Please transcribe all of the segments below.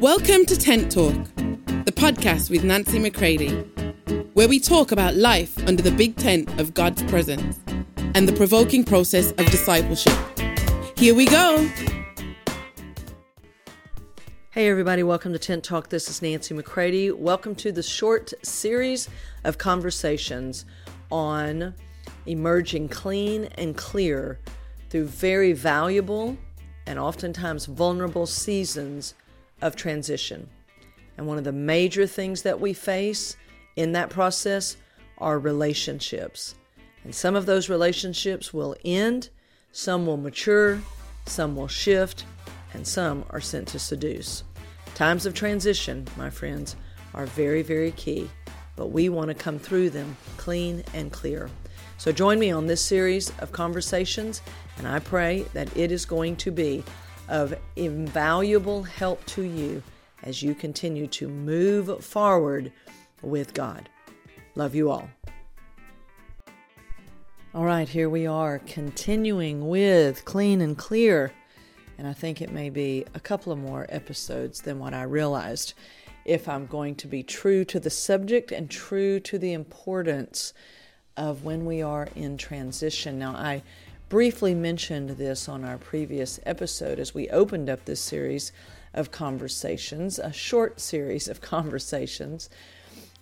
Welcome to Tent Talk, the podcast with Nancy McCready, where we talk about life under the big tent of God's presence and the provoking process of discipleship. Here we go. Hey, everybody, welcome to Tent Talk. This is Nancy McCready. Welcome to the short series of conversations on emerging clean and clear through very valuable and oftentimes vulnerable seasons of transition. And one of the major things that we face in that process are relationships. And some of those relationships will end, some will mature, some will shift, and some are sent to seduce. Times of transition, my friends, are very, very key, but we want to come through them clean and clear. So join me on this series of conversations, and I pray that it is going to be of invaluable help to you as you continue to move forward with God. Love you all. All right, here we are continuing with Clean and Clear. And I think it may be a couple of more episodes than what I realized if I'm going to be true to the subject and true to the importance of when we are in transition. Now, I briefly mentioned this on our previous episode as we opened up this series of conversations, a short series of conversations.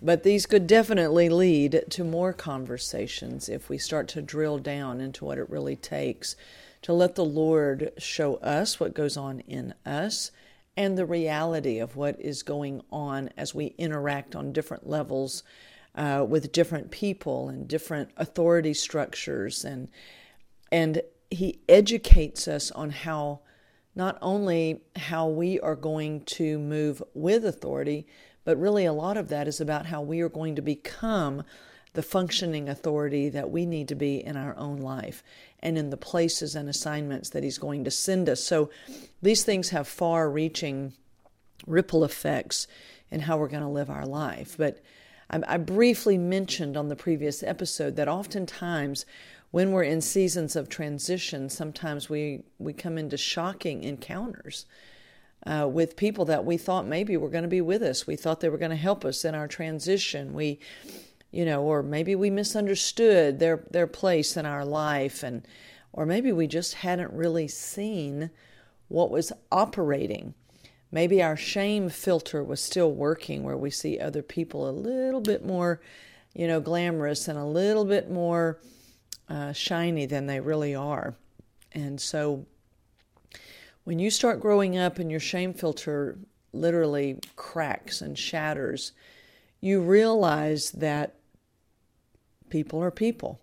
But these could definitely lead to more conversations if we start to drill down into what it really takes to let the Lord show us what goes on in us and the reality of what is going on as we interact on different levels uh, with different people and different authority structures and and he educates us on how not only how we are going to move with authority, but really a lot of that is about how we are going to become the functioning authority that we need to be in our own life and in the places and assignments that He's going to send us. So these things have far reaching ripple effects in how we're going to live our life. But I, I briefly mentioned on the previous episode that oftentimes when we're in seasons of transition, sometimes we, we come into shocking encounters uh, with people that we thought maybe were going to be with us. We thought they were going to help us in our transition. We, you know, or maybe we misunderstood their their place in our life, and or maybe we just hadn't really seen what was operating. Maybe our shame filter was still working, where we see other people a little bit more, you know, glamorous and a little bit more uh, shiny than they really are. And so when you start growing up and your shame filter literally cracks and shatters, you realize that people are people,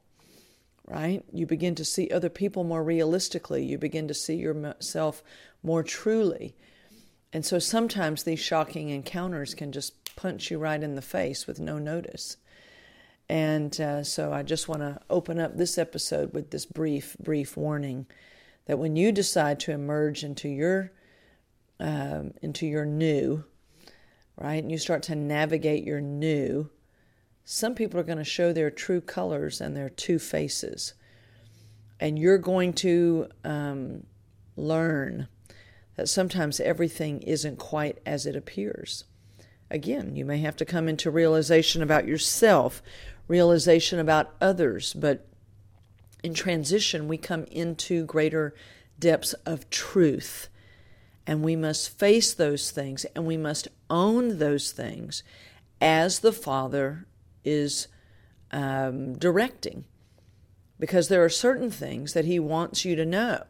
right? You begin to see other people more realistically. You begin to see yourself more truly. And so sometimes these shocking encounters can just punch you right in the face with no notice. And uh, so I just want to open up this episode with this brief, brief warning that when you decide to emerge into your um, into your new, right, and you start to navigate your new, some people are going to show their true colors and their two faces, and you're going to um, learn that sometimes everything isn't quite as it appears. Again, you may have to come into realization about yourself, realization about others, but in transition, we come into greater depths of truth. And we must face those things and we must own those things as the Father is um, directing. Because there are certain things that He wants you to know,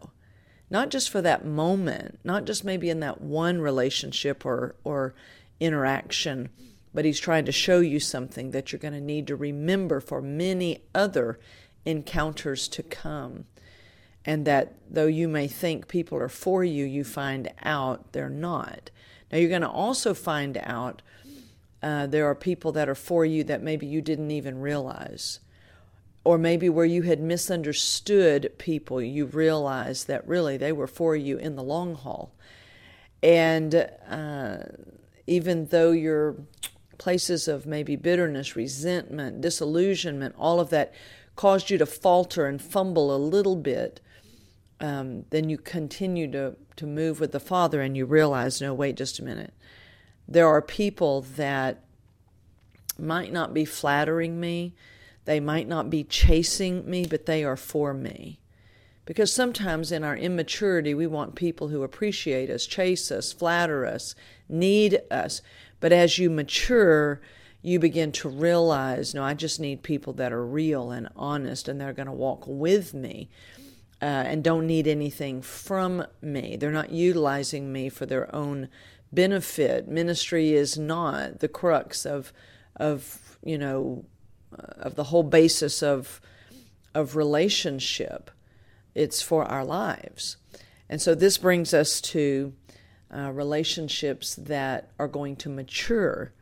not just for that moment, not just maybe in that one relationship or, or interaction, but He's trying to show you something that you're going to need to remember for many other encounters to come. And that though you may think people are for you, you find out they're not. Now, you're going to also find out uh, there are people that are for you that maybe you didn't even realize. Or maybe where you had misunderstood people, you realized that really they were for you in the long haul. And uh, even though your places of maybe bitterness, resentment, disillusionment, all of that caused you to falter and fumble a little bit, um, then you continue to, to move with the Father and you realize, no, wait just a minute. There are people that might not be flattering me, they might not be chasing me, but they are for me. Because sometimes in our immaturity, we want people who appreciate us, chase us, flatter us, need us. But as you mature, you begin to realize no, I just need people that are real and honest and they're going to walk with me uh, and don't need anything from me. They're not utilizing me for their own benefit. Ministry is not the crux of, of you know, of the whole basis of, of relationship. It's for our lives. And so this brings us to uh, relationships that are going to mature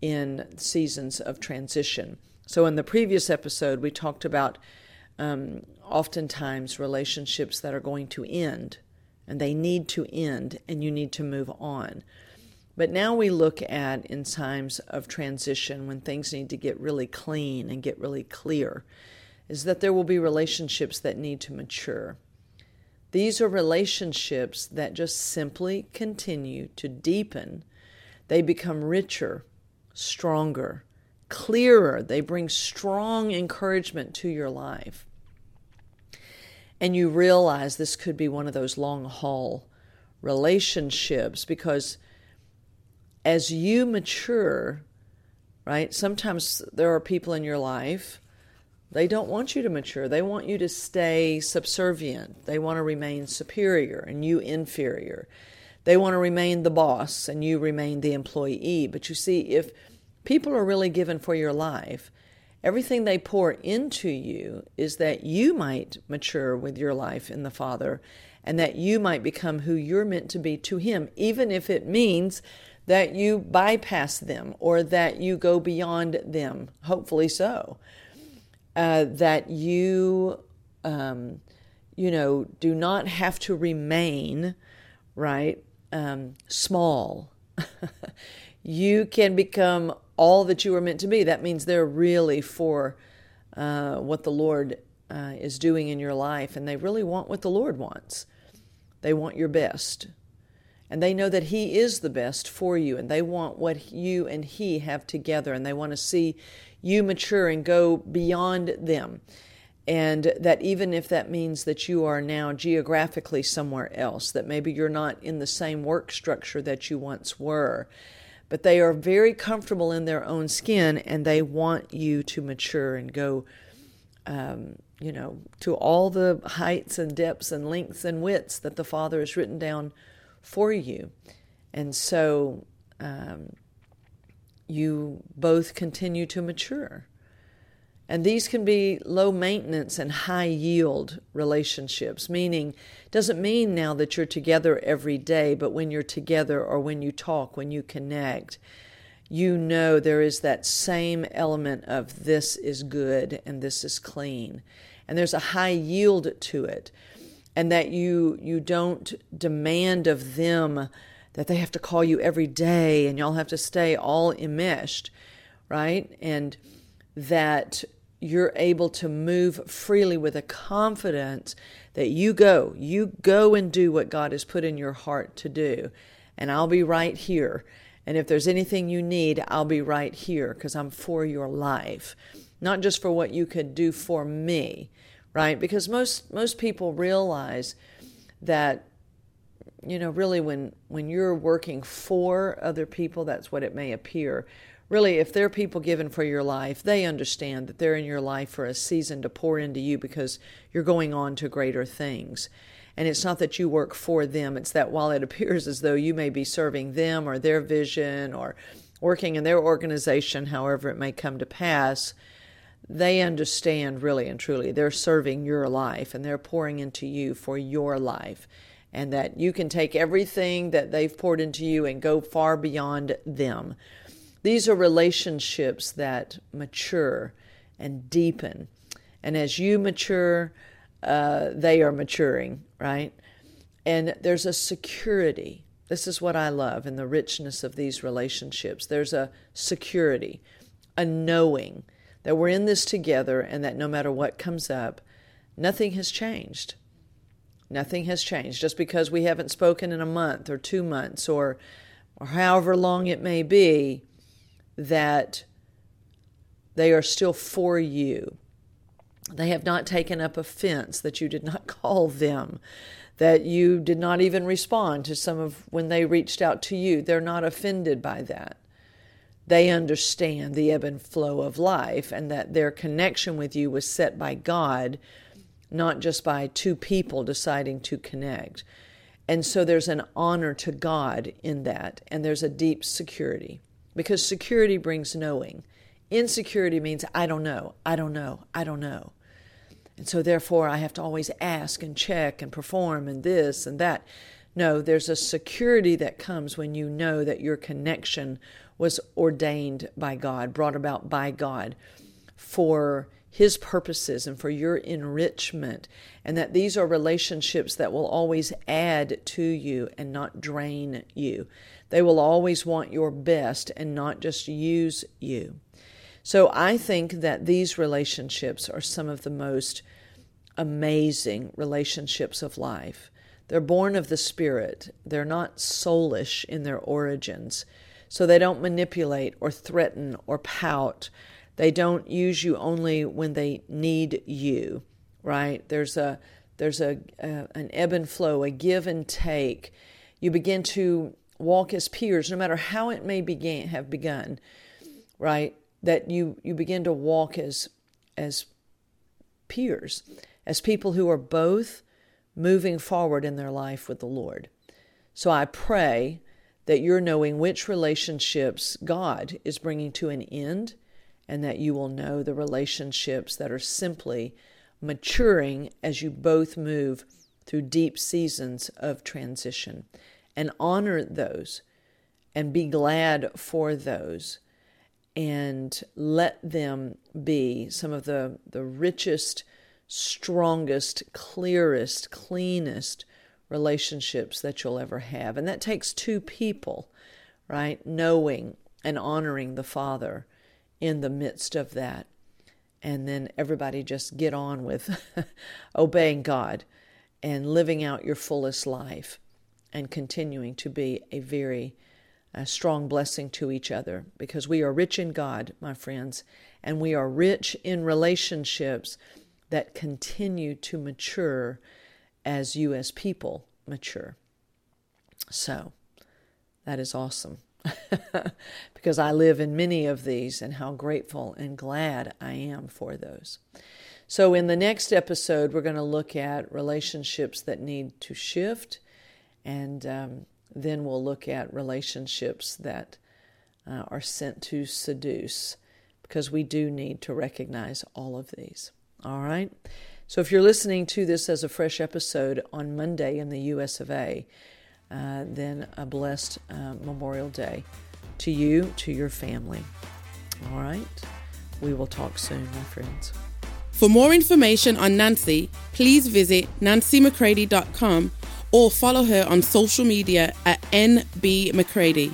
in seasons of transition. So, in the previous episode, we talked about um, oftentimes relationships that are going to end, and they need to end, and you need to move on. But now we look at in times of transition when things need to get really clean and get really clear, is that there will be relationships that need to mature. These are relationships that just simply continue to deepen. They become richer stronger, clearer. They bring strong encouragement to your life. And you realize this could be one of those long haul relationships because as you mature, right, sometimes there are people in your life. They don't want you to mature. They want you to stay subservient. They want to remain superior and you inferior. They want to remain the boss and you remain the employee. But you see, if people are really given for your life, everything they pour into you is that you might mature with your life in the Father and that you might become who you're meant to be to Him, even if it means that you bypass them or that you go beyond them, hopefully so. Uh, that you, um, you know, do not have to remain, right, um, small. you can become all that you were meant to be. That means they're really for uh, what the Lord uh, is doing in your life, and they really want what the Lord wants. They want your best. And they know that He is the best for you, and they want what you and He have together, and they want to see you mature and go beyond them and that even if that means that you are now geographically somewhere else, that maybe you're not in the same work structure that you once were, but they are very comfortable in their own skin and they want you to mature and go, um, you know, to all the heights and depths and lengths and widths that the Father has written down for you. And so um, you both continue to mature. And these can be low maintenance and high yield relationships, meaning, doesn't mean now that you're together every day, but when you're together or when you talk, when you connect, you know there is that same element of this is good and this is clean. And there's a high yield to it. And that you you don't demand of them that they have to call you every day and y'all have to stay all enmeshed, right? And that you're able to move freely with a confidence that you go, you go and do what God has put in your heart to do. And I'll be right here. And if there's anything you need, I'll be right here because I'm for your life, not just for what you could do for me, right? Because most most people realize that you know really when when you're working for other people that's what it may appear really, if they're people given for your life, they understand that they're in your life for a season to pour into you because you're going on to greater things. And it's not that you work for them, it's that while it appears as though you may be serving them or their vision or working in their organization, however it may come to pass, they understand really and truly they're serving your life and they're pouring into you for your life. And that you can take everything that they've poured into you and go far beyond them. These are relationships that mature and deepen. And as you mature, uh, they are maturing, right? And there's a security. This is what I love in the richness of these relationships. There's a security, a knowing that we're in this together and that no matter what comes up, nothing has changed. Nothing has changed. Just because we haven't spoken in a month or two months or, or however long it may be, that they are still for you. They have not taken up offense that you did not call them, that you did not even respond to some of when they reached out to you. They're not offended by that. They understand the ebb and flow of life and that their connection with you was set by God, not just by two people deciding to connect. And so there's an honor to God in that, and there's a deep security because security brings knowing. Insecurity means I don't know, I don't know, I don't know. And so, therefore, I have to always ask and check and perform and this and that. No, there's a security that comes when you know that your connection was ordained by God, brought about by God for His purposes and for your enrichment, and that these are relationships that will always add to you and not drain you. They will always want your best and not just use you. So I think that these relationships are some of the most amazing relationships of life. They're born of the Spirit, they're not soulish in their origins. So they don't manipulate or threaten or pout. They don't use you only when they need you, right? There's a there's a, a an ebb and flow, a give and take. You begin to walk as peers, no matter how it may begin have begun, right? that you you begin to walk as as peers, as people who are both moving forward in their life with the Lord. So I pray that you're knowing which relationships God is bringing to an end and that you will know the relationships that are simply maturing as you both move through deep seasons of transition and honor those and be glad for those and let them be some of the, the richest, strongest, clearest, cleanest relationships that you'll ever have. And that takes two people, right? Knowing and honoring the Father in the midst of that. And then everybody just get on with obeying God and living out your fullest life and continuing to be a very a strong blessing to each other because we are rich in God, my friends, and we are rich in relationships that continue to mature as you as people mature. So, that is awesome because I live in many of these and how grateful and glad I am for those. So, in the next episode, we're going to look at relationships that need to shift and um, then we'll look at relationships that uh, are sent to seduce because we do need to recognize all of these. All right? So if you're listening to this as a fresh episode on Monday in the US of A, uh, then a blessed uh, Memorial Day to you, to your family. All right? We will talk soon, my friends. For more information on Nancy, please visit nancymccready.com or follow her on social media at NB McCready.